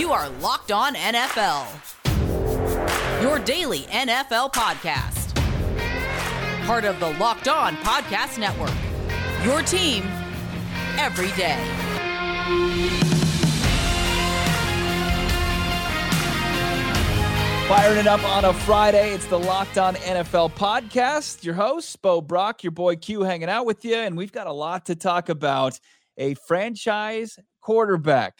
You are Locked On NFL, your daily NFL podcast. Part of the Locked On Podcast Network, your team every day. Firing it up on a Friday. It's the Locked On NFL podcast. Your host, Bo Brock, your boy Q, hanging out with you. And we've got a lot to talk about. A franchise quarterback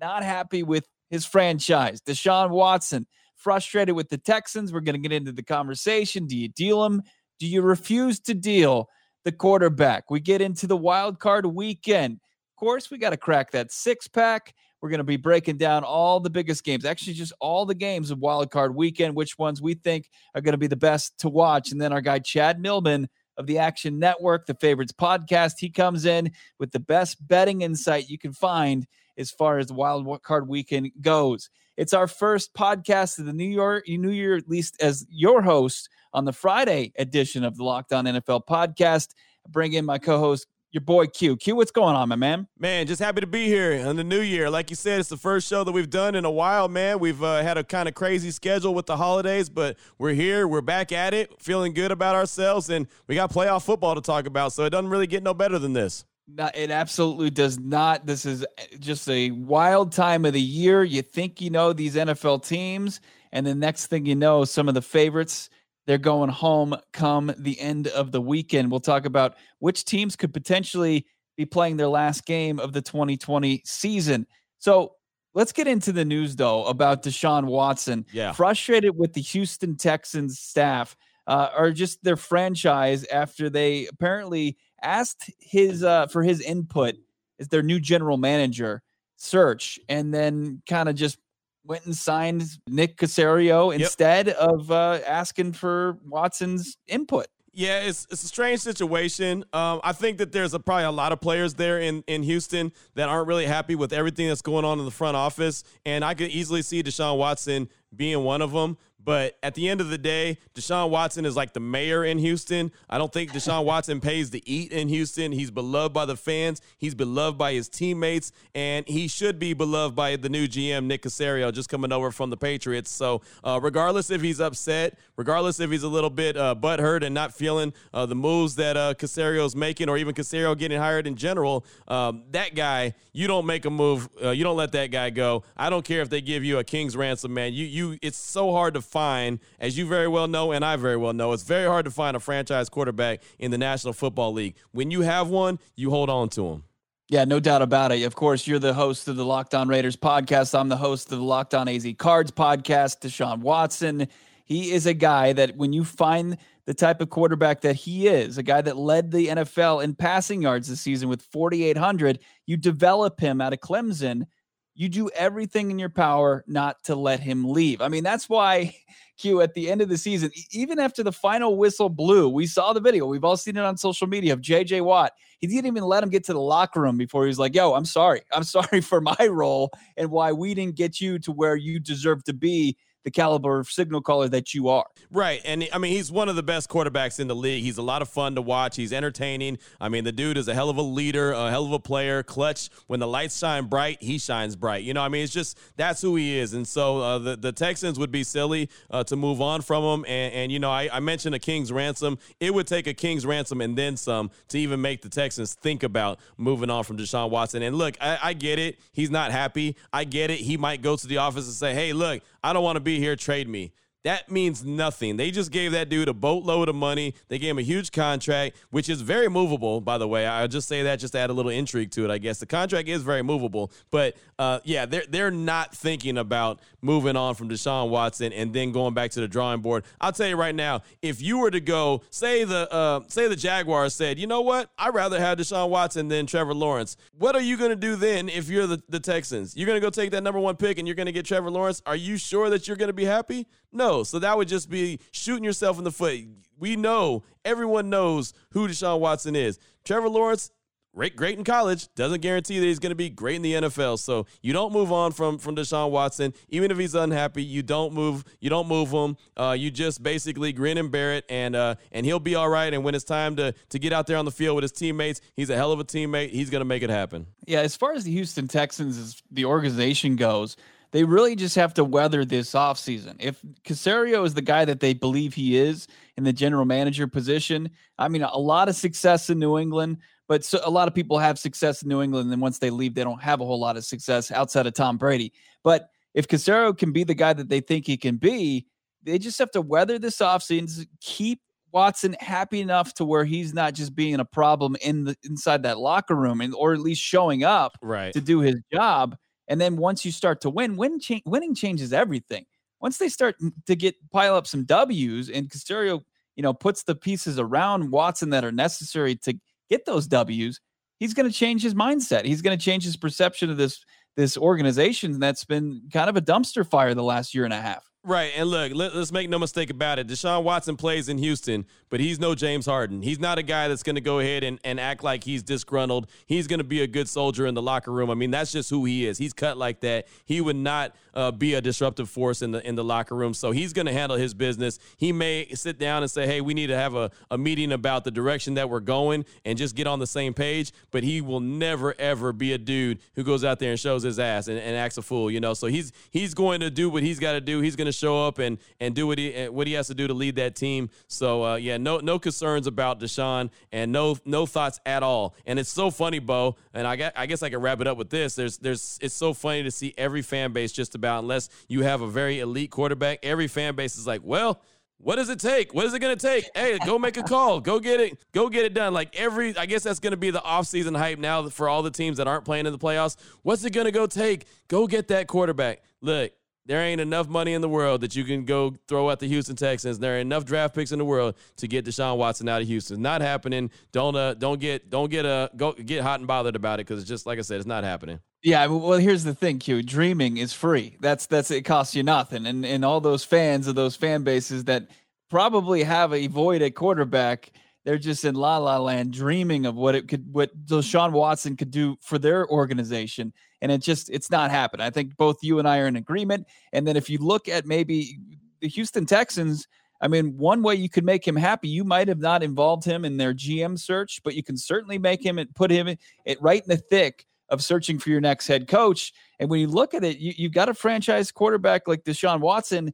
not happy with his franchise. Deshaun Watson frustrated with the Texans. We're going to get into the conversation. Do you deal him? Do you refuse to deal the quarterback? We get into the wild card weekend. Of course, we got to crack that six pack. We're going to be breaking down all the biggest games, actually, just all the games of Wild Card Weekend, which ones we think are going to be the best to watch. And then our guy, Chad Millman of the Action Network, the Favorites podcast, he comes in with the best betting insight you can find as far as the Wild Card Weekend goes. It's our first podcast of the New Year, New Year, at least as your host on the Friday edition of the Locked On NFL podcast. I bring in my co host, your boy Q. Q, what's going on, my man? Man, just happy to be here on the new year. Like you said, it's the first show that we've done in a while, man. We've uh, had a kind of crazy schedule with the holidays, but we're here. We're back at it, feeling good about ourselves, and we got playoff football to talk about. So it doesn't really get no better than this. No, it absolutely does not. This is just a wild time of the year. You think you know these NFL teams, and the next thing you know, some of the favorites they're going home come the end of the weekend. We'll talk about which teams could potentially be playing their last game of the 2020 season. So let's get into the news, though, about Deshaun Watson. Yeah. Frustrated with the Houston Texans staff uh, or just their franchise after they apparently asked his uh, for his input as their new general manager search and then kind of just went and signed Nick Caserio instead yep. of uh, asking for Watson's input. Yeah, it's it's a strange situation. Um, I think that there's a, probably a lot of players there in, in Houston that aren't really happy with everything that's going on in the front office, and I could easily see Deshaun Watson being one of them. But at the end of the day, Deshaun Watson is like the mayor in Houston. I don't think Deshaun Watson pays to eat in Houston. He's beloved by the fans. He's beloved by his teammates, and he should be beloved by the new GM Nick Caserio, just coming over from the Patriots. So, uh, regardless if he's upset, regardless if he's a little bit uh, butthurt and not feeling uh, the moves that uh, Caserio's making, or even Caserio getting hired in general, um, that guy, you don't make a move. Uh, you don't let that guy go. I don't care if they give you a king's ransom, man. You you, it's so hard to find, as you very well know, and I very well know, it's very hard to find a franchise quarterback in the National Football League. When you have one, you hold on to him. Yeah, no doubt about it. Of course, you're the host of the Locked On Raiders podcast. I'm the host of the Locked On AZ Cards podcast, Deshaun Watson. He is a guy that when you find the type of quarterback that he is, a guy that led the NFL in passing yards this season with 4,800, you develop him out of Clemson you do everything in your power not to let him leave. I mean, that's why Q at the end of the season, even after the final whistle blew, we saw the video. We've all seen it on social media of JJ Watt. He didn't even let him get to the locker room before he was like, "Yo, I'm sorry. I'm sorry for my role and why we didn't get you to where you deserve to be the caliber of signal caller that you are. Right. And I mean, he's one of the best quarterbacks in the league. He's a lot of fun to watch. He's entertaining. I mean, the dude is a hell of a leader, a hell of a player, clutch. When the lights shine bright, he shines bright. You know, I mean, it's just that's who he is. And so uh, the, the Texans would be silly uh, to move on from him. And, and you know, I, I mentioned a king's ransom. It would take a king's ransom and then some to even make the Texans think about moving on from Deshaun Watson. And look, I, I get it. He's not happy. I get it. He might go to the office and say, hey, look, I don't want to be here, trade me. That means nothing. They just gave that dude a boatload of money. They gave him a huge contract, which is very movable, by the way. I'll just say that just to add a little intrigue to it, I guess. The contract is very movable. But uh, yeah, they're, they're not thinking about moving on from Deshaun Watson and then going back to the drawing board. I'll tell you right now, if you were to go, say the uh, say the Jaguars said, you know what? I'd rather have Deshaun Watson than Trevor Lawrence. What are you going to do then if you're the, the Texans? You're going to go take that number one pick and you're going to get Trevor Lawrence? Are you sure that you're going to be happy? No. So that would just be shooting yourself in the foot. We know, everyone knows who Deshaun Watson is. Trevor Lawrence, great, great in college doesn't guarantee that he's going to be great in the NFL. So you don't move on from from Deshaun Watson, even if he's unhappy. You don't move. You don't move him. Uh, you just basically grin and bear it, and uh, and he'll be all right. And when it's time to to get out there on the field with his teammates, he's a hell of a teammate. He's going to make it happen. Yeah, as far as the Houston Texans, is the organization goes they really just have to weather this offseason. If Caserio is the guy that they believe he is in the general manager position, I mean, a lot of success in New England, but so, a lot of people have success in New England. And then once they leave, they don't have a whole lot of success outside of Tom Brady. But if Caserio can be the guy that they think he can be, they just have to weather this offseason, keep Watson happy enough to where he's not just being a problem in the inside that locker room and or at least showing up right. to do his job. And then once you start to win, win cha- winning changes everything. Once they start to get pile up some W's and Caserio, you know, puts the pieces around Watson that are necessary to get those W's, he's going to change his mindset. He's going to change his perception of this this organization that's been kind of a dumpster fire the last year and a half. Right. And look, let, us make no mistake about it. Deshaun Watson plays in Houston, but he's no James Harden. He's not a guy that's going to go ahead and, and act like he's disgruntled. He's going to be a good soldier in the locker room. I mean, that's just who he is. He's cut like that. He would not uh, be a disruptive force in the in the locker room. So he's going to handle his business. He may sit down and say, hey, we need to have a, a meeting about the direction that we're going and just get on the same page. But he will never, ever be a dude who goes out there and shows his ass and, and acts a fool, you know? So he's he's going to do what he's got to do. He's going to show up and and do what he what he has to do to lead that team. So uh, yeah, no no concerns about Deshaun and no no thoughts at all. And it's so funny, Bo. And I got, I guess I can wrap it up with this. There's there's it's so funny to see every fan base just about unless you have a very elite quarterback. Every fan base is like, well. What does it take? What is it going to take? Hey, go make a call. Go get it. Go get it done. Like every, I guess that's going to be the offseason hype now for all the teams that aren't playing in the playoffs. What's it going to go take? Go get that quarterback. Look, there ain't enough money in the world that you can go throw at the Houston Texans. There ain't enough draft picks in the world to get Deshaun Watson out of Houston. not happening. Don't uh, don't get don't get uh go get hot and bothered about it because it's just like I said, it's not happening. Yeah, well, here's the thing, Q. Dreaming is free. That's that's it costs you nothing, and and all those fans of those fan bases that probably have a void at quarterback they're just in la la land dreaming of what it could what Deshaun Watson could do for their organization. And it just it's not happened. I think both you and I are in agreement. And then if you look at maybe the Houston Texans, I mean, one way you could make him happy, you might have not involved him in their GM search, but you can certainly make him and put him it right in the thick of searching for your next head coach. And when you look at it, you, you've got a franchise quarterback like Deshaun Watson.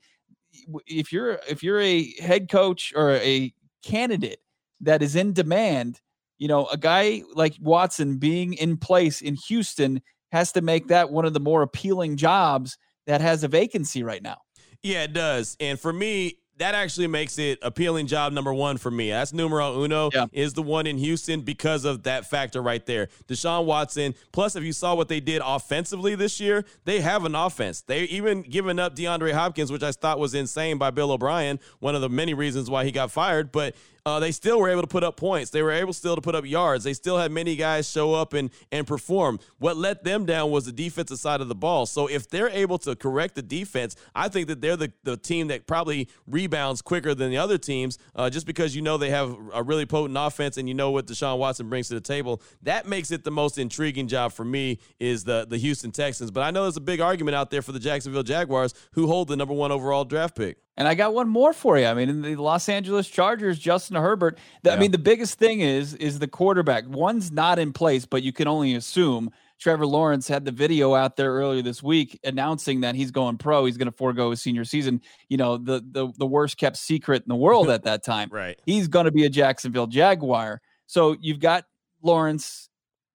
If you're if you're a head coach or a candidate that is in demand, you know, a guy like Watson being in place in Houston has to make that one of the more appealing jobs that has a vacancy right now. Yeah, it does. And for me, that actually makes it appealing job number one for me. That's numero uno yeah. is the one in Houston because of that factor right there. Deshaun Watson. Plus, if you saw what they did offensively this year, they have an offense. They even given up DeAndre Hopkins, which I thought was insane by Bill O'Brien. One of the many reasons why he got fired, but uh, they still were able to put up points. They were able still to put up yards. They still had many guys show up and and perform. What let them down was the defensive side of the ball. So if they're able to correct the defense, I think that they're the, the team that probably rebounds quicker than the other teams, uh, just because you know they have a really potent offense and you know what Deshaun Watson brings to the table. That makes it the most intriguing job for me is the the Houston Texans. But I know there's a big argument out there for the Jacksonville Jaguars, who hold the number one overall draft pick. And I got one more for you. I mean, in the Los Angeles Chargers, Justin Herbert. The, yeah. I mean, the biggest thing is is the quarterback. One's not in place, but you can only assume. Trevor Lawrence had the video out there earlier this week announcing that he's going pro. He's going to forego his senior season. You know, the the the worst kept secret in the world at that time. right. He's going to be a Jacksonville Jaguar. So you've got Lawrence,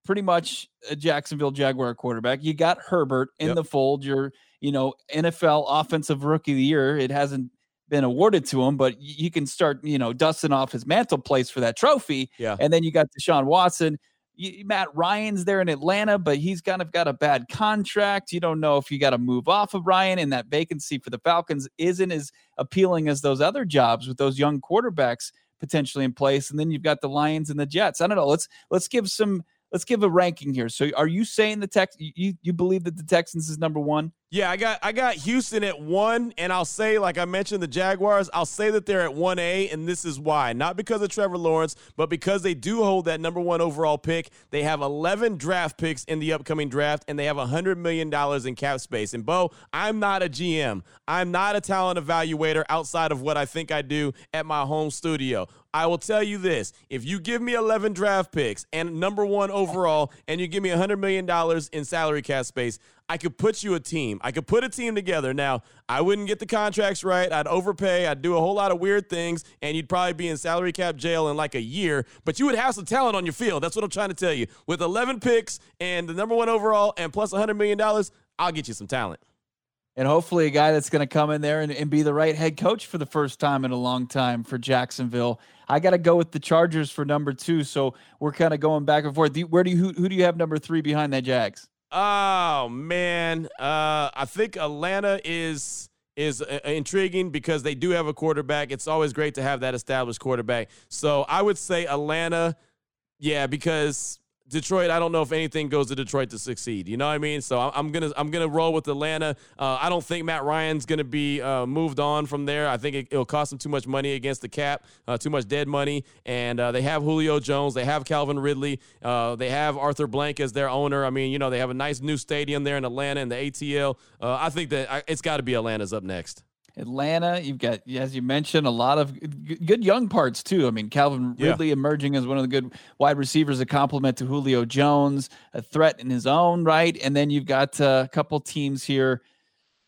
pretty much a Jacksonville Jaguar quarterback. You got Herbert in yep. the fold. You're you know, NFL Offensive Rookie of the Year. It hasn't been awarded to him, but he can start, you know, dusting off his mantle place for that trophy. Yeah. And then you got Deshaun Watson. You, Matt Ryan's there in Atlanta, but he's kind of got a bad contract. You don't know if you got to move off of Ryan, and that vacancy for the Falcons isn't as appealing as those other jobs with those young quarterbacks potentially in place. And then you've got the Lions and the Jets. I don't know. Let's let's give some let's give a ranking here. So are you saying the Tex you you believe that the Texans is number 1? Yeah, I got I got Houston at one, and I'll say, like I mentioned, the Jaguars. I'll say that they're at one A, and this is why. Not because of Trevor Lawrence, but because they do hold that number one overall pick. They have 11 draft picks in the upcoming draft, and they have 100 million dollars in cap space. And Bo, I'm not a GM. I'm not a talent evaluator outside of what I think I do at my home studio. I will tell you this: if you give me 11 draft picks and number one overall, and you give me 100 million dollars in salary cap space, I could put you a team. I could put a team together. Now, I wouldn't get the contracts right. I'd overpay. I'd do a whole lot of weird things, and you'd probably be in salary cap jail in like a year. But you would have some talent on your field. That's what I'm trying to tell you. With 11 picks and the number one overall and plus $100 million, I'll get you some talent and hopefully a guy that's going to come in there and, and, be the right head coach for the first time in a long time for Jacksonville. I got to go with the Chargers for number two. So we're kind of going back and forth. Where do you who, who do you have number three behind that Jags? Oh man, uh, I think Atlanta is is uh, intriguing because they do have a quarterback. It's always great to have that established quarterback. So I would say Atlanta, yeah, because Detroit, I don't know if anything goes to Detroit to succeed. You know what I mean? So I'm gonna I'm gonna roll with Atlanta. Uh, I don't think Matt Ryan's gonna be uh, moved on from there. I think it, will cost them too much money against the cap, uh, too much dead money. And uh, they have Julio Jones, they have Calvin Ridley, uh, they have Arthur Blank as their owner. I mean, you know, they have a nice new stadium there in Atlanta in the ATL. Uh, I think that it's got to be Atlanta's up next. Atlanta, you've got, as you mentioned, a lot of good young parts too. I mean, Calvin Ridley yeah. emerging as one of the good wide receivers, a compliment to Julio Jones, a threat in his own right. And then you've got uh, a couple teams here.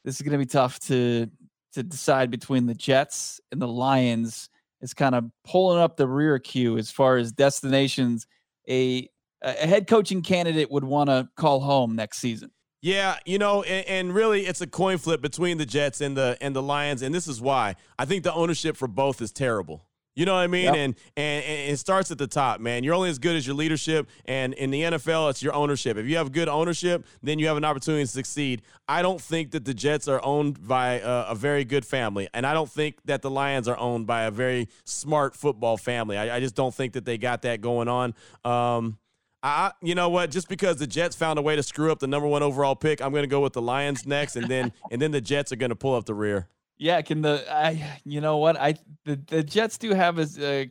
This is going to be tough to to decide between the Jets and the Lions. It's kind of pulling up the rear Q as far as destinations. A a head coaching candidate would want to call home next season. Yeah, you know, and, and, really, it's a coin flip between the Jets and the and the Lions, and this is why I think the ownership for both is terrible. You know what I mean? Yep. And, and, and it starts at the top, man. You're only as good as your leadership, and in the NFL, it's your ownership. If you have good ownership, then you have an opportunity to succeed. I don't think that the Jets are owned by a, a very good family, and I don't think that the Lions are owned by a very smart football family. I, I just don't think that they got that going on. Um, I, you know what? Just because the Jets found a way to screw up the number one overall pick, I'm going to go with the Lions next, and then and then the Jets are going to pull up the rear. Yeah, can the I you know what I the, the Jets do have a, a,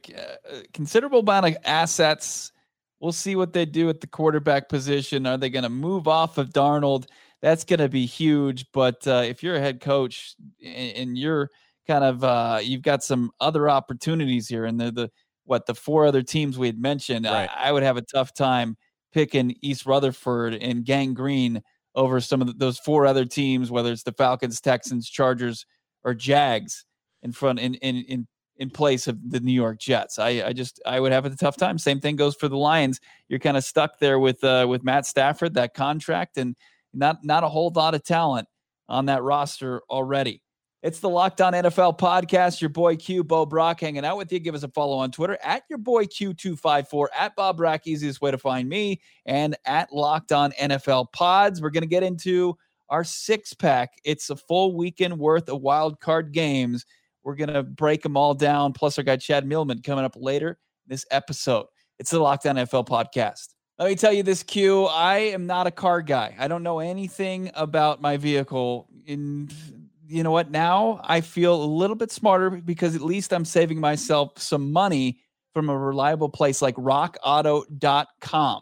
considerable amount of assets. We'll see what they do at the quarterback position. Are they going to move off of Darnold? That's going to be huge. But uh, if you're a head coach and, and you're kind of uh, you've got some other opportunities here, and the the what the four other teams we had mentioned, right. I, I, would have a tough time picking East Rutherford and Gang Green over some of the, those four other teams, whether it's the Falcons, Texans, Chargers, or Jags in front in in in in place of the New York Jets. I, I just I would have a tough time. Same thing goes for the Lions. You're kind of stuck there with uh, with Matt Stafford that contract and not not a whole lot of talent on that roster already. It's the Locked On NFL podcast. Your boy Q, Bo Brock, hanging out with you. Give us a follow on Twitter at your boy Q254, at Bo Brock, easiest way to find me, and at Locked On NFL Pods. We're going to get into our six pack. It's a full weekend worth of wild card games. We're going to break them all down. Plus, our guy Chad Millman coming up later this episode. It's the Locked On NFL podcast. Let me tell you this, Q. I am not a car guy. I don't know anything about my vehicle. In you know what? Now I feel a little bit smarter because at least I'm saving myself some money from a reliable place like rockauto.com.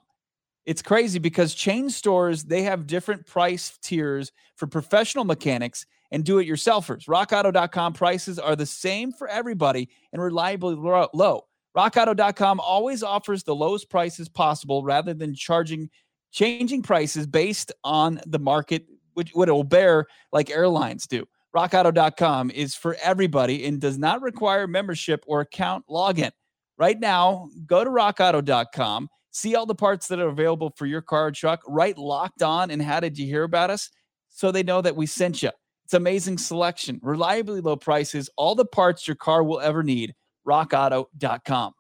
It's crazy because chain stores, they have different price tiers for professional mechanics and do it yourselfers. Rockauto.com prices are the same for everybody and reliably low. Rockauto.com always offers the lowest prices possible rather than charging changing prices based on the market which what it will bear like airlines do. RockAuto.com is for everybody and does not require membership or account login. Right now, go to RockAuto.com, see all the parts that are available for your car or truck, right locked on, and how did you hear about us? So they know that we sent you. It's amazing selection, reliably low prices, all the parts your car will ever need. RockAuto.com.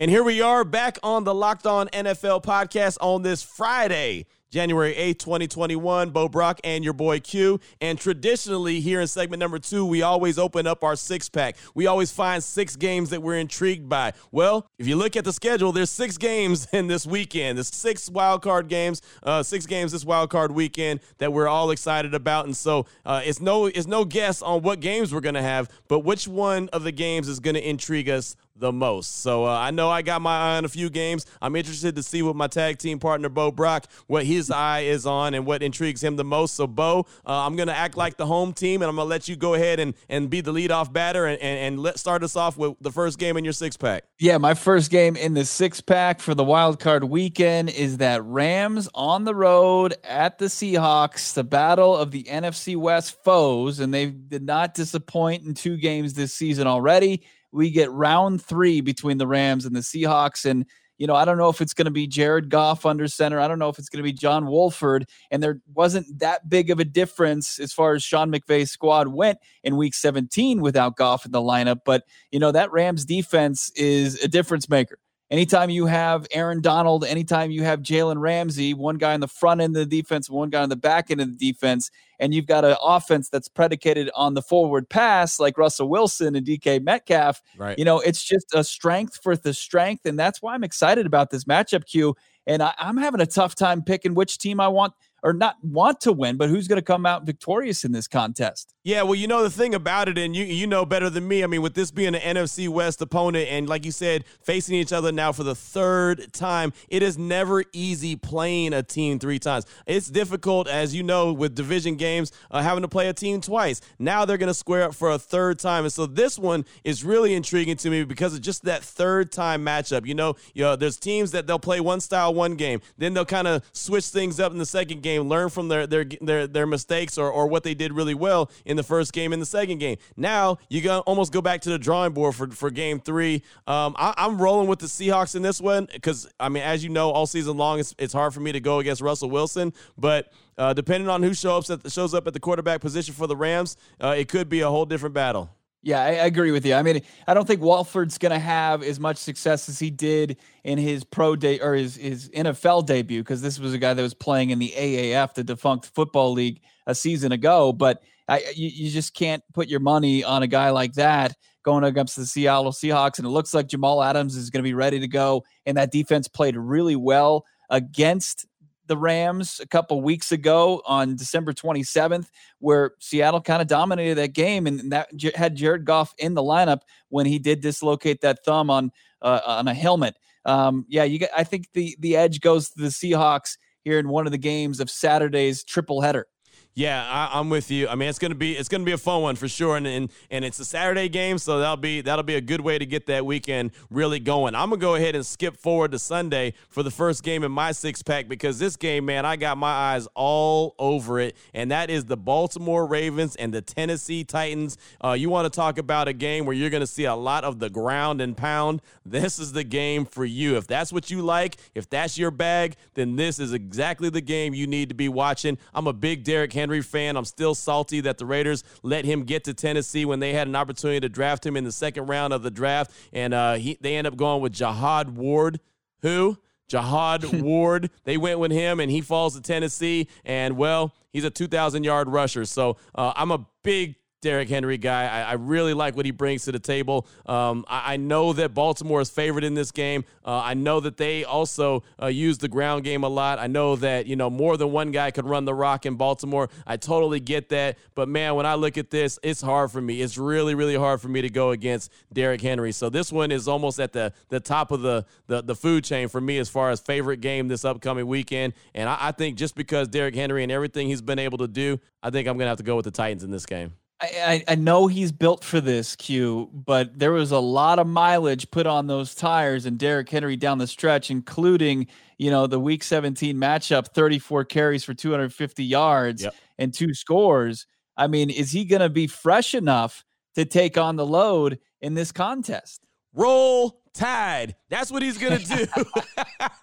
And here we are back on the Locked On NFL podcast on this Friday. January 8th, 2021. Bo Brock and your boy Q. And traditionally, here in segment number two, we always open up our six pack. We always find six games that we're intrigued by. Well, if you look at the schedule, there's six games in this weekend. There's six wild card games, uh, six games this wild card weekend that we're all excited about. And so uh, it's no it's no guess on what games we're gonna have, but which one of the games is gonna intrigue us the most. So uh, I know I got my eye on a few games. I'm interested to see what my tag team partner Bo Brock, what his eye is on and what intrigues him the most. So Bo, uh, I'm gonna act like the home team, and I'm gonna let you go ahead and and be the leadoff batter and and, and let start us off with the first game in your six pack. Yeah, my first game in the six pack for the wild card weekend is that Rams on the road at the Seahawks, the battle of the NFC West foes, and they did not disappoint in two games this season already we get round three between the Rams and the Seahawks. And, you know, I don't know if it's going to be Jared Goff under center. I don't know if it's going to be John Wolford. And there wasn't that big of a difference as far as Sean McVay's squad went in week 17 without Goff in the lineup. But, you know, that Rams defense is a difference maker anytime you have Aaron Donald, anytime you have Jalen Ramsey, one guy in the front end of the defense, one guy in the back end of the defense, and you've got an offense that's predicated on the forward pass like Russell Wilson and DK Metcalf, right. you know, it's just a strength for the strength. And that's why I'm excited about this matchup, Q. And I, I'm having a tough time picking which team I want or not want to win, but who's going to come out victorious in this contest? Yeah, well, you know the thing about it, and you you know better than me. I mean, with this being an NFC West opponent, and like you said, facing each other now for the third time, it is never easy playing a team three times. It's difficult, as you know, with division games, uh, having to play a team twice. Now they're going to square up for a third time, and so this one is really intriguing to me because of just that third time matchup. You know, you know, there's teams that they'll play one style one game, then they'll kind of switch things up in the second game, learn from their their their their mistakes or or what they did really well in the first game, in the second game. Now you go almost go back to the drawing board for, for game three. Um, I, am rolling with the Seahawks in this one because, I mean, as you know, all season long, it's, it's hard for me to go against Russell Wilson. But uh, depending on who shows up, at, the, shows up at the quarterback position for the Rams, uh, it could be a whole different battle. Yeah, I, agree with you. I mean, I don't think Wolford's going to have as much success as he did in his pro day or his, his NFL debut because this was a guy that was playing in the AAF, the defunct football league, a season ago. But I, you, you just can't put your money on a guy like that going against the Seattle Seahawks. And it looks like Jamal Adams is going to be ready to go. And that defense played really well against the Rams a couple weeks ago on December 27th, where Seattle kind of dominated that game, and that had Jared Goff in the lineup when he did dislocate that thumb on uh, on a helmet. Um, yeah, you. Get, I think the the edge goes to the Seahawks here in one of the games of Saturday's triple header. Yeah, I, am with you. I mean, it's gonna be it's gonna be a fun one for sure, and, and and it's a Saturday game, so that'll be that'll be a good way to get that weekend really going. I'm gonna go ahead and skip forward to Sunday for the first game in my six pack because this game, man, I got my eyes all over it, and that is the Baltimore Ravens and the Tennessee Titans. Uh, you want to talk about a game where you're gonna see a lot of the ground and pound? This is the game for you. If that's what you like, if that's your bag, then this is exactly the game you need to be watching. I'm a big Derrick Henry fan. I'm still salty that the Raiders let him get to Tennessee when they had an opportunity to draft him in the second round of the draft, and uh, he, they end up going with Jihad Ward, who. Jihad Ward. They went with him, and he falls to Tennessee. And well, he's a 2,000 yard rusher. So uh, I'm a big Derrick Henry guy. I, I, really like what he brings to the table. Um, I, I, know that Baltimore is favored in this game. Uh, I know that they also uh, use the ground game a lot. I know that you know more than one guy could run the rock in Baltimore. I totally get that. But man, when I look at this, it's hard for me. It's really, really hard for me to go against Derrick Henry. So this one is almost at the the top of the the, the food chain for me as far as favorite game this upcoming weekend. And I, I think just because Derrick Henry and everything he's been able to do, I think I'm gonna have to go with the Titans in this game. I, I know he's built for this, Q, but there was a lot of mileage put on those tires and Derrick Henry down the stretch, including, you know, the week 17 matchup, 34 carries for 250 yards yep. and two scores. I mean, is he going to be fresh enough to take on the load in this contest? Roll Tide. That's what he's going to do.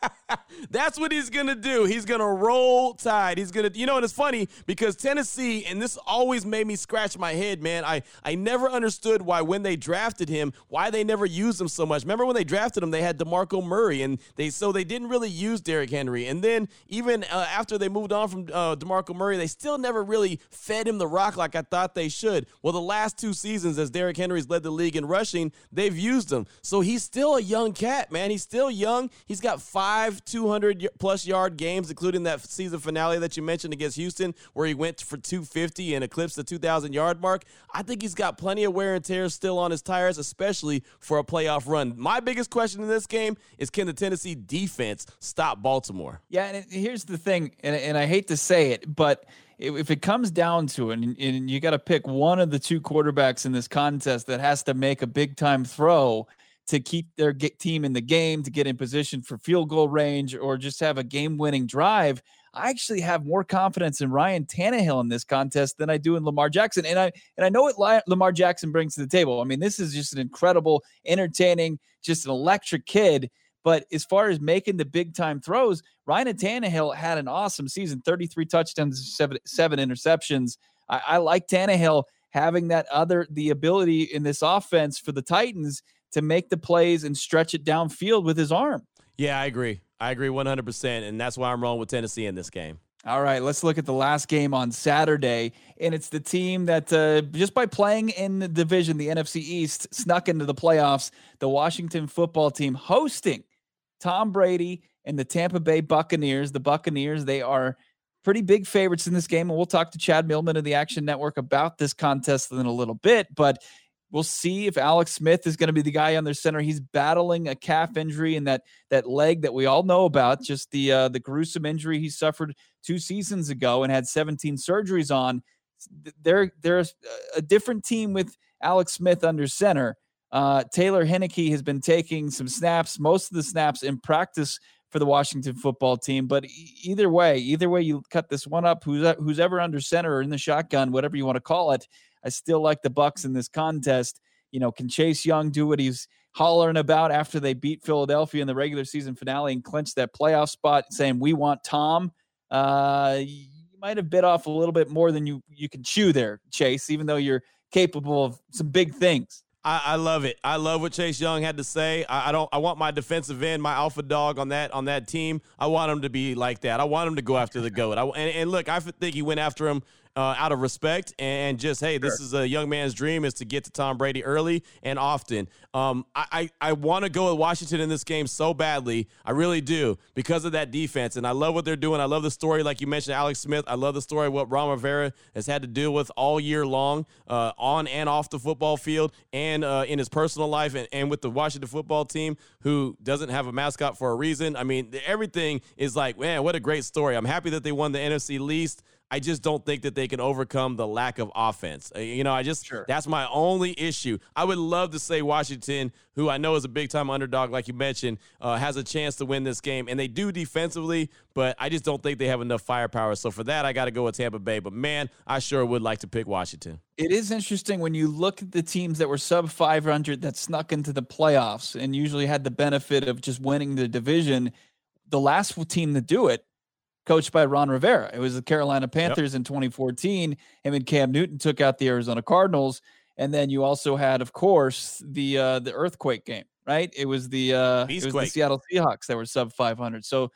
That's what he's gonna do. He's gonna roll tide. He's gonna, you know, and it's funny because Tennessee, and this always made me scratch my head, man. I I never understood why when they drafted him, why they never used him so much. Remember when they drafted him, they had Demarco Murray, and they so they didn't really use Derrick Henry. And then even uh, after they moved on from uh, Demarco Murray, they still never really fed him the rock like I thought they should. Well, the last two seasons, as Derrick Henry's led the league in rushing, they've used him. So he's still a young cat, man. He's still young. He's got five five 200 plus yard games, including that season finale that you mentioned against Houston, where he went for 250 and eclipsed the 2,000 yard mark. I think he's got plenty of wear and tear still on his tires, especially for a playoff run. My biggest question in this game is can the Tennessee defense stop Baltimore? Yeah, and here's the thing, and, and I hate to say it, but if it comes down to it, and, and you got to pick one of the two quarterbacks in this contest that has to make a big time throw to keep their team in the game, to get in position for field goal range, or just have a game winning drive. I actually have more confidence in Ryan Tannehill in this contest than I do in Lamar Jackson, and I and I know what Lamar Jackson brings to the table. I mean, this is just an incredible, entertaining, just an electric kid. But as far as making the big time throws, Ryan Tannehill had an awesome season 33 touchdowns, seven, seven interceptions. I, I like Tannehill having that other, the ability in this offense for the Titans to make the plays and stretch it downfield with his arm. Yeah, I agree. I agree 100%. And that's why I'm rolling with Tennessee in this game. All right, let's look at the last game on Saturday. And it's the team that, uh, just by playing in the division, the NFC East, snuck into the playoffs. The Washington football team hosting Tom Brady and the Tampa Bay Buccaneers. The Buccaneers, they are pretty big favorites in this game. And we'll talk to Chad Millman of the Action Network about this contest in a little bit. But We'll see if Alex Smith is going to be the guy on their center. He's battling a calf injury and that that leg that we all know about, just the uh, the gruesome injury he suffered two seasons ago and had 17 surgeries on. They're they're a different team with Alex Smith under center. Uh, Taylor Heinicke has been taking some snaps, most of the snaps in practice for the Washington football team. But either way, either way you cut this one up, who's who's ever under center or in the shotgun, whatever you want to call it, I still like the Bucks in this contest. You know, can Chase Young do what he's hollering about after they beat Philadelphia in the regular season finale and clinch that playoff spot, saying we want Tom? Uh, you might have bit off a little bit more than you you can chew there, Chase. Even though you're capable of some big things. I, I, love it. I love what Chase Young had to say. I, I, don't. I want my defensive end, my alpha dog on that on that team. I want him to be like that. I want him to go after the goat. I, and, and look, I think he went after him uh, out of respect and just hey, this is a young man's dream is to get to Tom Brady early and often. Um, I I, I want to go with Washington in this game so badly, I really do because of that defense, and I love what they're doing. I love the story, like you mentioned, Alex Smith. I love the story of what Ron Rivera has had to deal with all year long, uh, on and off the football field, and uh, in his personal life, and, and with the Washington football team, who doesn't have a mascot for a reason. I mean, everything is like, man, what a great story. I'm happy that they won the NFC least. I just don't think that they can overcome the lack of offense. Uh, you know, I just sure. that's my only issue. I would love to say Washington, who I know is a big time underdog, like you mentioned, uh, has a chance to win this game, and they do defensively, but I just don't think they have enough firepower. So for that, I got to go with Tampa Bay. But man, I sure would like to pick Washington. It is interesting when you look at the teams that were sub 500 that snuck into the playoffs and usually had the benefit of just winning the division. The last team to do it coached by Ron Rivera. It was the Carolina Panthers yep. in 2014. Him and Cam Newton took out the Arizona Cardinals, and then you also had, of course, the uh, the earthquake game. Right? It was the uh, it was the Seattle Seahawks that were sub 500. So,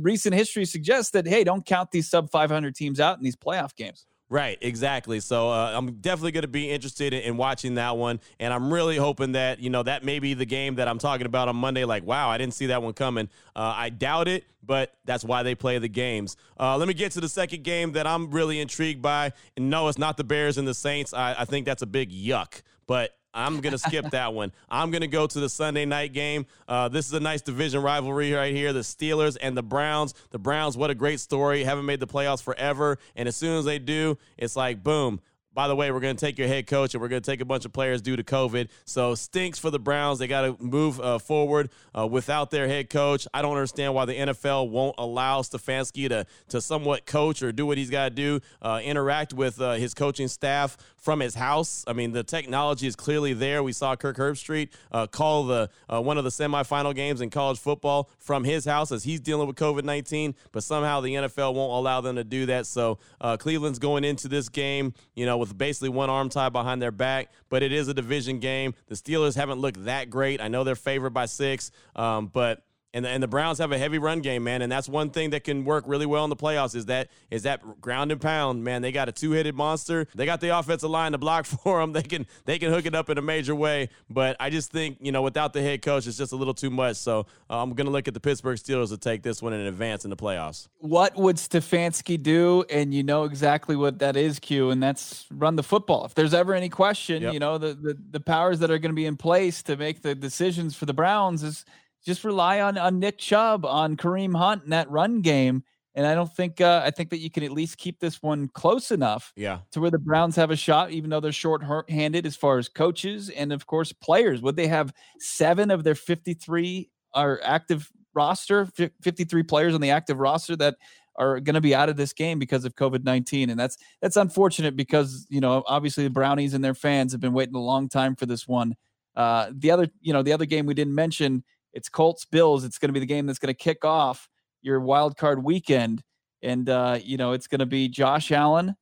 recent history suggests that hey, don't count these sub 500 teams out in these playoff games. Right, exactly. So uh, I'm definitely going to be interested in, in, watching that one, and I'm really hoping that you know that may be the game that I'm talking about on Monday. Like, wow, I didn't see that one coming. Uh, I doubt it, but that's why they play the games. Uh, let me get to the second game that I'm really intrigued by. And no, it's not the Bears and the Saints. I, I think that's a big yuck, but I'm going to skip that one. I'm going to go to the Sunday night game. Uh, this is a nice division rivalry right here the Steelers and the Browns. The Browns, what a great story. Haven't made the playoffs forever. And as soon as they do, it's like, boom, by the way, we're going to take your head coach and we're going to take a bunch of players due to COVID. So stinks for the Browns. They got to move uh, forward uh, without their head coach. I don't understand why the NFL won't allow Stefanski to to somewhat coach or do what he's got to do, uh, interact with uh, his coaching staff from his house. I mean, the technology is clearly there. We saw Kirk Herbstreit uh, call the uh, one of the semifinal games in college football from his house as he's dealing with COVID nineteen. But somehow the NFL won't allow them to do that. So Cleveland's going into this game, you know with basically one arm tied behind their back, but it is a division game. The Steelers haven't looked that great. I know they're favored by six, um, but And the, and the Browns have a heavy run game, man, and that's one thing that can work really well in the playoffs. Is that is that ground and pound, man? They got a two headed monster. They got the offensive line to block for them. They can they can hook it up in a major way. But I just think you know without the head coach, it's just a little too much. So uh, I'm gonna look at the Pittsburgh Steelers to take this one in advance in the playoffs. What would Stefanski do? And you know exactly what that is, Q, and that's run the football. If there's ever any question, yep. you know the, the the powers that are going to be in place to make the decisions for the Browns is just rely on on Nick Chubb, on Kareem Hunt in that run game. And I don't think uh, I think that you can at least keep this one close enough, yeah, to where the Browns have a shot, even though they're short-handed as far as coaches and of course players. Would they have seven of their fifty-three are active roster, fifty-three players on the active roster that are going to be out of this game because of COVID nineteen, and that's that's unfortunate because you know obviously the Brownies and their fans have been waiting a long time for this one. Uh, the other you know the other game we didn't mention it's Colts Bills. It's going to be the game that's going to kick off your wild card weekend, and uh, you know it's going to be Josh Allen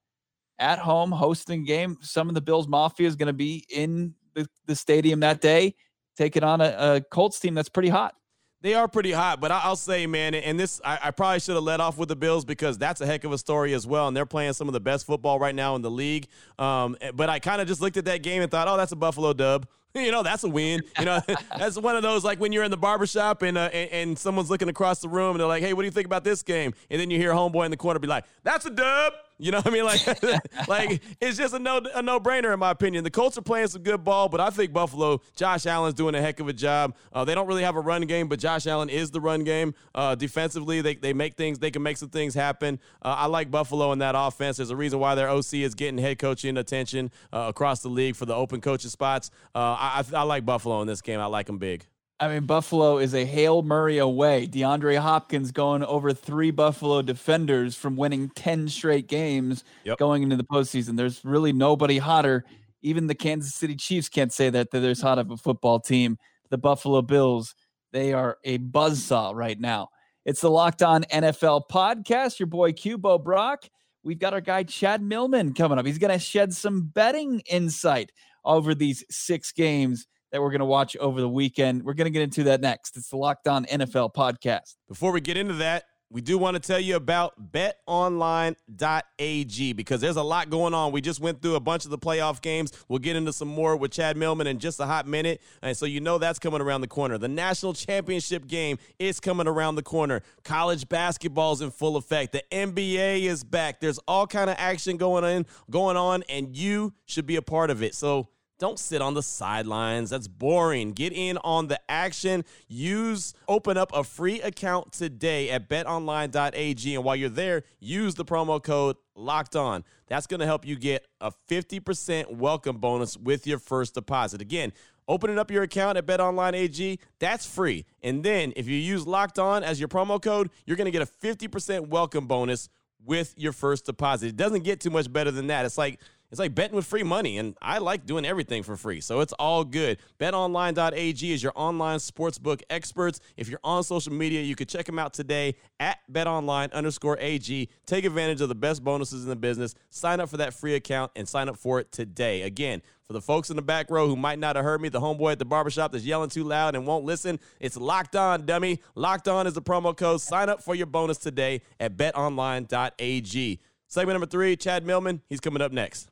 at home hosting game. Some of the Bills Mafia is going to be in the, the stadium that day, taking on a, a Colts team that's pretty hot. They are pretty hot, but I'll say, man, and this I, I, probably should have let off with the Bills because that's a heck of a story as well, and they're playing some of the best football right now in the league. Um, but I kind of just looked at that game and thought, oh, that's a Buffalo dub. you know that's a win. You know that's one of those like when you're in the barbershop and, uh, and and someone's looking across the room and they're like, "Hey, what do you think about this game?" And then you hear homeboy in the corner be like, "That's a dub." You know what I mean? Like, like it's just a no a no brainer in my opinion. The Colts are playing some good ball, but I think Buffalo, Josh Allen's doing a heck of a job. Uh, they don't really have a run game, but Josh Allen is the run game. Uh, defensively, they they make things, they can make some things happen. Uh, I like Buffalo in that offense. There's a reason why their OC is getting head coaching attention uh, across the league for the open coaching spots. Uh, I, I like Buffalo in this game. I like them big. I mean, Buffalo is a Hail Murray away. DeAndre Hopkins going over three Buffalo defenders from winning 10 straight games yep. going into the postseason. There's really nobody hotter. Even the Kansas City Chiefs can't say that, that there's hot of a football team. The Buffalo Bills, they are a buzzsaw right now. It's the Locked On NFL podcast. Your boy Q Bo Brock. We've got our guy Chad Millman coming up. He's going to shed some betting insight over these six games that we're going to watch over the weekend. We're going to get into that next. It's the Locked On NFL podcast. Before we get into that, we do want to tell you about betonline.ag because there's a lot going on. We just went through a bunch of the playoff games. We'll get into some more with Chad Millman in just a hot minute. And so you know that's coming around the corner. The national championship game is coming around the corner. College basketball is in full effect. The NBA is back. There's all kind of action going on, going on, and you should be a part of it. So don't sit on the sidelines. That's boring. Get in on the action. Use open up a free account today at betonline.ag and while you're there, use the promo code locked on. That's going to help you get a 50% welcome bonus with your first deposit. Again, opening up your account at betonline.ag, that's free. And then if you use locked on as your promo code, you're going to get a 50% welcome bonus with your first deposit. It doesn't get too much better than that. It's like it's like betting with free money, and I like doing everything for free, so it's all good. BetOnline.ag is your online sportsbook experts. If you're on social media, you can check them out today at BetOnline underscore AG. Take advantage of the best bonuses in the business. Sign up for that free account and sign up for it today. Again, for the folks in the back row who might not have heard me, the homeboy at the barbershop that's yelling too loud and won't listen, it's locked on, dummy. Locked on is the promo code. Sign up for your bonus today at betonline.ag. Segment number three, Chad Millman, he's coming up next.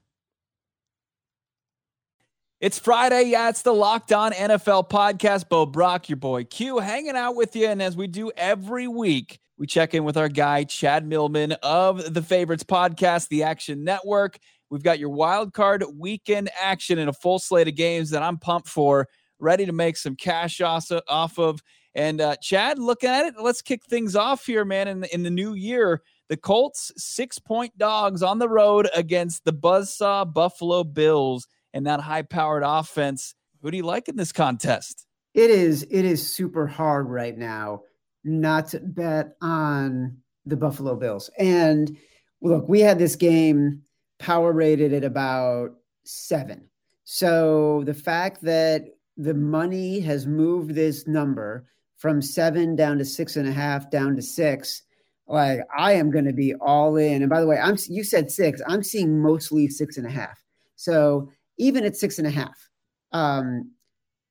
It's Friday. Yeah, it's the Locked On NFL podcast. Bo Brock, your boy Q, hanging out with you. And as we do every week, we check in with our guy, Chad Millman of the Favorites podcast, the Action Network. We've got your wild card weekend action in a full slate of games that I'm pumped for, ready to make some cash off of. And uh, Chad, looking at it, let's kick things off here, man. In, in the new year, the Colts six point dogs on the road against the Buzzsaw Buffalo Bills and that high powered offense. Who do you like in this contest? It is it is super hard right now not to bet on the Buffalo Bills. And look, we had this game power rated at about seven. So the fact that the money has moved this number from seven down to six and a half, down to six, like I am going to be all in. And by the way, I'm you said six. I'm seeing mostly six and a half. So even at six and a half, um,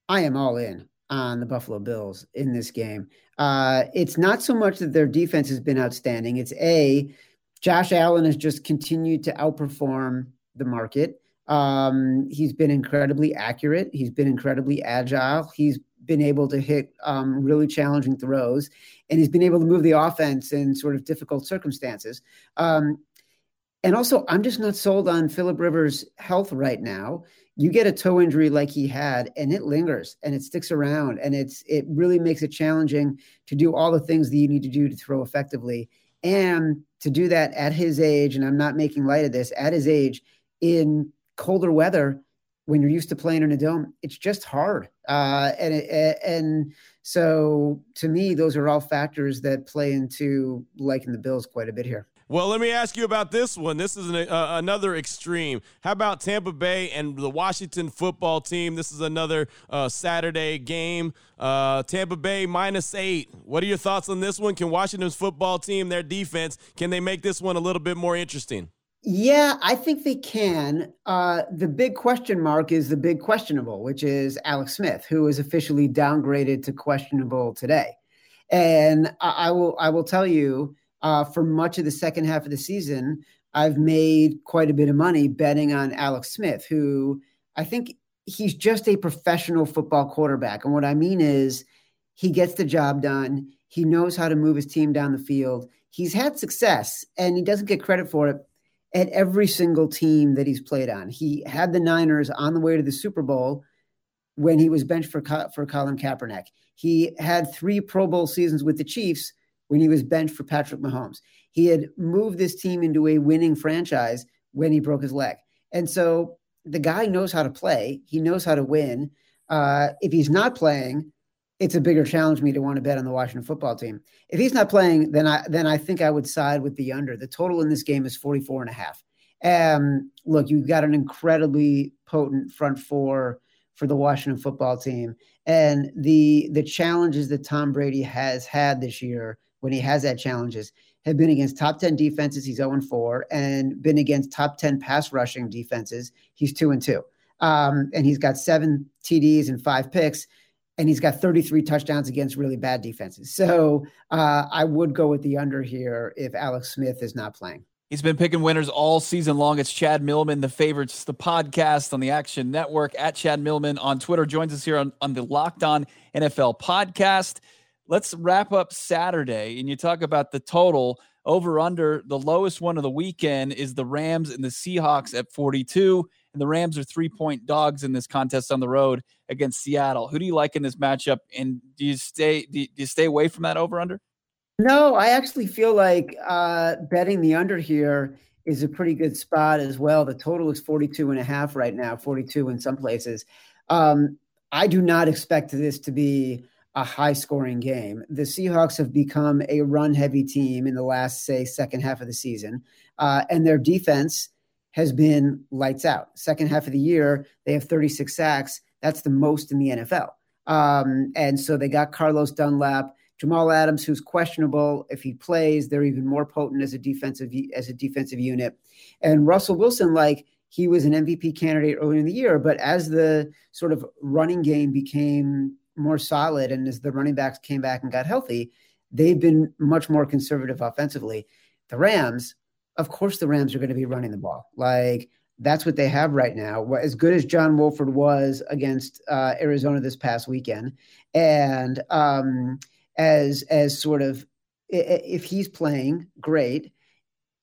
I am all in on the Buffalo Bills in this game. Uh, it's not so much that their defense has been outstanding. It's a Josh Allen has just continued to outperform the market. Um, he's been incredibly accurate. He's been incredibly agile. He's been able to hit um, really challenging throws, and he's been able to move the offense in sort of difficult circumstances. Um, and also, I'm just not sold on Philip Rivers' health right now. You get a toe injury like he had, and it lingers and it sticks around, and it's it really makes it challenging to do all the things that you need to do to throw effectively, and to do that at his age. And I'm not making light of this at his age in colder weather when you're used to playing in a dome, it's just hard. Uh, and it, and so to me, those are all factors that play into liking the Bills quite a bit here. Well, let me ask you about this one. This is an, uh, another extreme. How about Tampa Bay and the Washington football team? This is another uh, Saturday game. Uh, Tampa Bay minus eight. What are your thoughts on this one? Can Washington's football team, their defense, can they make this one a little bit more interesting? Yeah, I think they can. Uh, the big question mark is the big questionable, which is Alex Smith, who is officially downgraded to questionable today. And I, I will I will tell you, uh, for much of the second half of the season, I've made quite a bit of money betting on Alex Smith, who I think he's just a professional football quarterback. And what I mean is he gets the job done. He knows how to move his team down the field. He's had success and he doesn't get credit for it at every single team that he's played on. He had the Niners on the way to the Super Bowl when he was benched for for Colin Kaepernick. He had three Pro Bowl seasons with the Chiefs when he was benched for Patrick Mahomes. He had moved this team into a winning franchise when he broke his leg. And so the guy knows how to play. He knows how to win. Uh, if he's not playing, it's a bigger challenge for me to want to bet on the Washington football team. If he's not playing, then I then I think I would side with the under. The total in this game is 44 and a half. Um, look, you've got an incredibly potent front four for the Washington football team. And the the challenges that Tom Brady has had this year when he has had challenges have been against top 10 defenses, he's 0 and 4, and been against top 10 pass rushing defenses, he's 2 and 2. Um, and he's got seven TDs and five picks and he's got 33 touchdowns against really bad defenses. So uh, I would go with the under here if Alex Smith is not playing. He's been picking winners all season long. It's Chad Millman, the favorites, the podcast on the Action Network at Chad Millman on Twitter. Joins us here on, on the Locked On NFL podcast. Let's wrap up Saturday. And you talk about the total over under. The lowest one of the weekend is the Rams and the Seahawks at 42 and the Rams are three point dogs in this contest on the road against Seattle. Who do you like in this matchup? And do you stay do you, stay away from that over under? No, I actually feel like uh, betting the under here is a pretty good spot as well. The total is 42 and a half right now, 42 in some places. Um, I do not expect this to be a high scoring game. The Seahawks have become a run heavy team in the last, say, second half of the season. Uh, and their defense has been lights out. Second half of the year, they have 36 sacks. That's the most in the NFL. Um, and so they got Carlos Dunlap, Jamal Adams, who's questionable. If he plays, they're even more potent as a defensive as a defensive unit. And Russell Wilson, like he was an MVP candidate earlier in the year, but as the sort of running game became more solid and as the running backs came back and got healthy, they've been much more conservative offensively. The Rams, of course the Rams are going to be running the ball. Like that's what they have right now. As good as John Wolford was against uh, Arizona this past weekend, and um, as as sort of if he's playing great,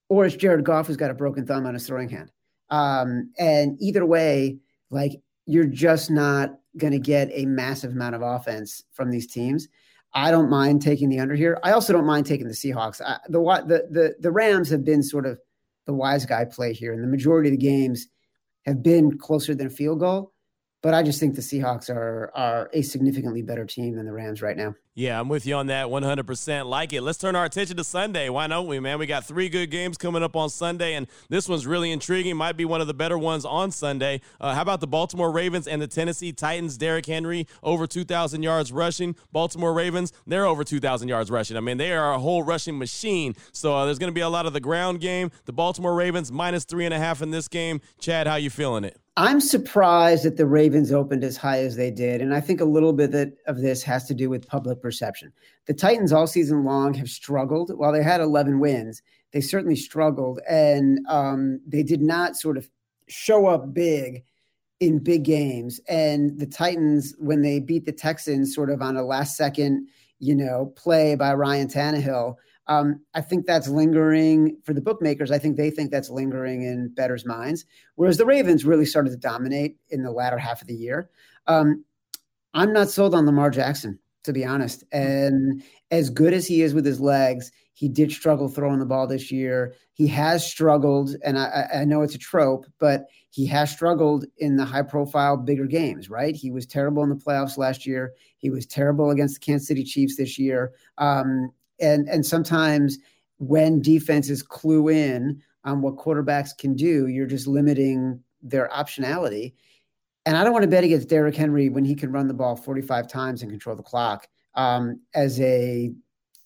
or it's Jared Goff who's got a broken thumb on his throwing hand. Um, and either way, like you're just not going to get a massive amount of offense from these teams. I don't mind taking the under here. I also don't mind taking the Seahawks. I, the, the the the Rams have been sort of the wise guy play here, and the majority of the games have been closer than a field goal. But I just think the Seahawks are are a significantly better team than the Rams right now. Yeah, I'm with you on that 100%. Like it. Let's turn our attention to Sunday. Why don't we, man? We got three good games coming up on Sunday, and this one's really intriguing. Might be one of the better ones on Sunday. Uh, how about the Baltimore Ravens and the Tennessee Titans? Derrick Henry over 2,000 yards rushing. Baltimore Ravens, they're over 2,000 yards rushing. I mean, they are a whole rushing machine. So uh, there's going to be a lot of the ground game. The Baltimore Ravens minus three and a half in this game. Chad, how you feeling it? I'm surprised that the Ravens opened as high as they did. And I think a little bit of this has to do with public perception. The Titans all season long have struggled. While they had 11 wins, they certainly struggled. And um, they did not sort of show up big in big games. And the Titans, when they beat the Texans sort of on a last second, you know, play by Ryan Tannehill, um, I think that's lingering for the bookmakers. I think they think that's lingering in bettors' minds. Whereas the Ravens really started to dominate in the latter half of the year. Um, I'm not sold on Lamar Jackson, to be honest. And as good as he is with his legs, he did struggle throwing the ball this year. He has struggled, and I, I know it's a trope, but he has struggled in the high profile, bigger games, right? He was terrible in the playoffs last year. He was terrible against the Kansas City Chiefs this year. Um, and and sometimes when defenses clue in on what quarterbacks can do, you're just limiting their optionality. And I don't want to bet against Derrick Henry when he can run the ball 45 times and control the clock um, as a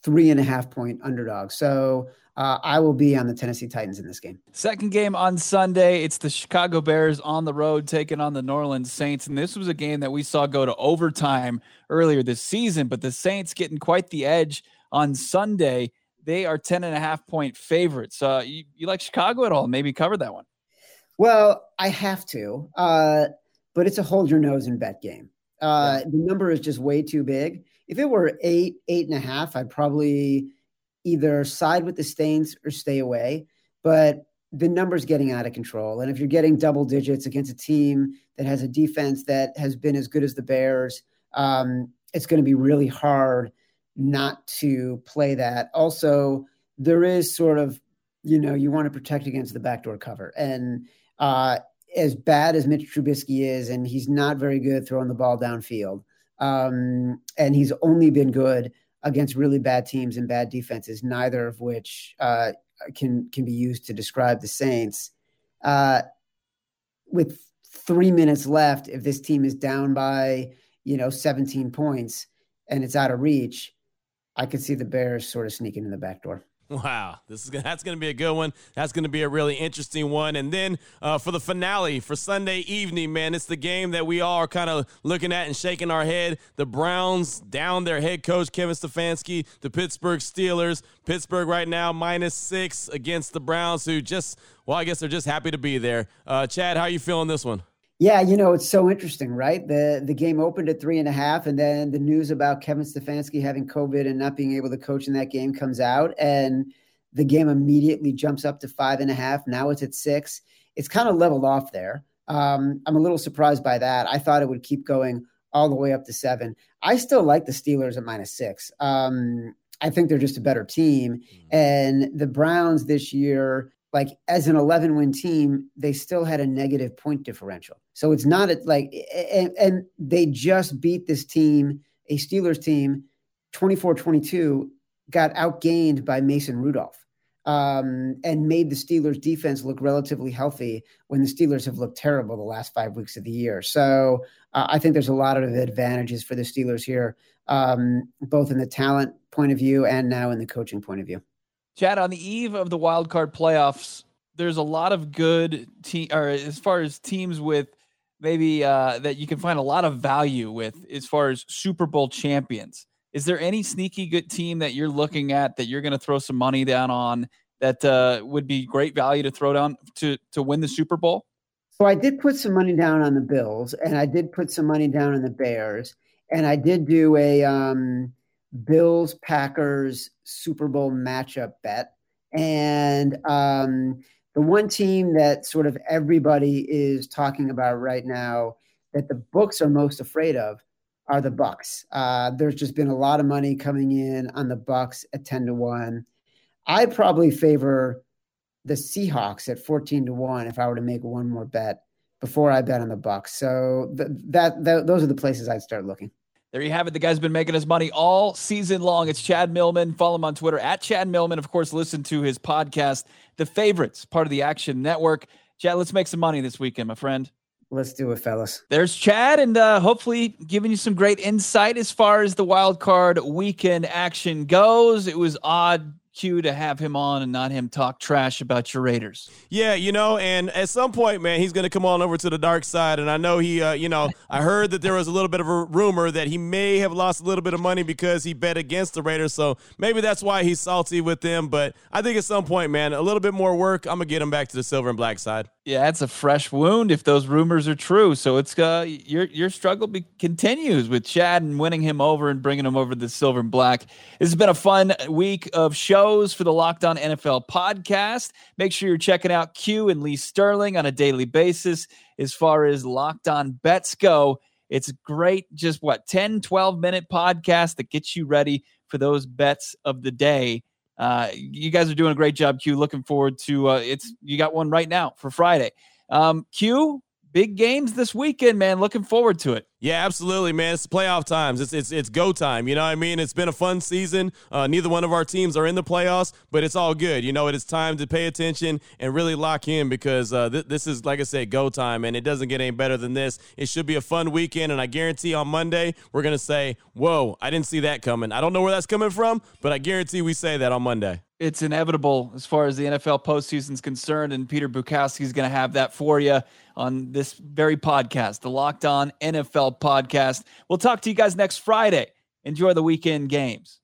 three and a half point underdog. So uh, I will be on the Tennessee Titans in this game. Second game on Sunday. It's the Chicago Bears on the road taking on the New Orleans Saints. And this was a game that we saw go to overtime earlier this season, but the Saints getting quite the edge on Sunday. They are 10 and a half point favorites. Uh, you, you like Chicago at all? Maybe cover that one. Well, I have to, uh, but it's a hold your nose and bet game. Uh, yeah. The number is just way too big. If it were eight, eight and a half, I'd probably either side with the Saints or stay away. But the number's getting out of control. And if you're getting double digits against a team that has a defense that has been as good as the Bears, um, it's going to be really hard not to play that. Also, there is sort of, you know, you want to protect against the backdoor cover. And uh, as bad as Mitch Trubisky is, and he's not very good throwing the ball downfield, um, and he's only been good against really bad teams and bad defenses, neither of which uh, can can be used to describe the Saints. Uh, with three minutes left, if this team is down by you know 17 points and it's out of reach, I could see the Bears sort of sneaking in the back door. Wow, this is that's going to be a good one. That's going to be a really interesting one. And then uh, for the finale for Sunday evening, man, it's the game that we all are kind of looking at and shaking our head. The Browns down their head coach Kevin Stefanski, the Pittsburgh Steelers. Pittsburgh right now minus six against the Browns, who just well, I guess they're just happy to be there. Uh, Chad, how are you feeling this one? Yeah, you know, it's so interesting, right? The the game opened at three and a half, and then the news about Kevin Stefanski having COVID and not being able to coach in that game comes out, and the game immediately jumps up to five and a half. Now it's at six. It's kind of leveled off there. Um, I'm a little surprised by that. I thought it would keep going all the way up to seven. I still like the Steelers at minus six. Um, I think they're just a better team. Mm-hmm. And the Browns this year, like as an 11 win team, they still had a negative point differential. So it's not like, and, and they just beat this team, a Steelers team, 24 22, got outgained by Mason Rudolph. Um, and made the Steelers defense look relatively healthy when the Steelers have looked terrible the last five weeks of the year. So uh, I think there's a lot of advantages for the Steelers here, um, both in the talent point of view and now in the coaching point of view. Chad, on the eve of the wild card playoffs, there's a lot of good team, or as far as teams with maybe uh, that you can find a lot of value with, as far as Super Bowl champions. Is there any sneaky good team that you're looking at that you're going to throw some money down on that uh, would be great value to throw down to to win the Super Bowl? So I did put some money down on the Bills, and I did put some money down on the Bears, and I did do a um, Bills Packers Super Bowl matchup bet. And um, the one team that sort of everybody is talking about right now that the books are most afraid of are the Bucs. Uh, there's just been a lot of money coming in on the Bucs at 10 to 1. I'd probably favor the Seahawks at 14 to 1 if I were to make one more bet before I bet on the Bucks. So th- that, that those are the places I'd start looking. There you have it. The guy's been making his money all season long. It's Chad Millman. Follow him on Twitter at Chad Millman. Of course, listen to his podcast, The Favorites, part of the Action Network. Chad, let's make some money this weekend, my friend. Let's do it, fellas. There's Chad, and uh, hopefully giving you some great insight as far as the wild card weekend action goes. It was odd Q to have him on and not him talk trash about your Raiders. Yeah, you know, and at some point, man, he's going to come on over to the dark side. And I know he, uh, you know, I heard that there was a little bit of a rumor that he may have lost a little bit of money because he bet against the Raiders. So maybe that's why he's salty with them. But I think at some point, man, a little bit more work, I'm going to get him back to the silver and black side. Yeah, that's a fresh wound if those rumors are true. So it's uh, your your struggle be- continues with Chad and winning him over and bringing him over to the silver and black. This has been a fun week of shows for the Locked On NFL podcast. Make sure you're checking out Q and Lee Sterling on a daily basis as far as Locked On bets go. It's great, just what 10, 12 minute podcast that gets you ready for those bets of the day. Uh, you guys are doing a great job, Q. Looking forward to uh, it's. You got one right now for Friday. Um, Q, big games this weekend, man. Looking forward to it. Yeah, absolutely, man. It's playoff times. It's it's it's go time. You know what I mean? It's been a fun season. Uh, neither one of our teams are in the playoffs, but it's all good. You know, it is time to pay attention and really lock in because uh, th- this is, like I said, go time, and it doesn't get any better than this. It should be a fun weekend, and I guarantee on Monday we're gonna say, "Whoa, I didn't see that coming." I don't know where that's coming from, but I guarantee we say that on Monday it's inevitable as far as the NFL postseason is concerned, and Peter Bukowski is going to have that for you on this very podcast, the Locked On NFL podcast. We'll talk to you guys next Friday. Enjoy the weekend games.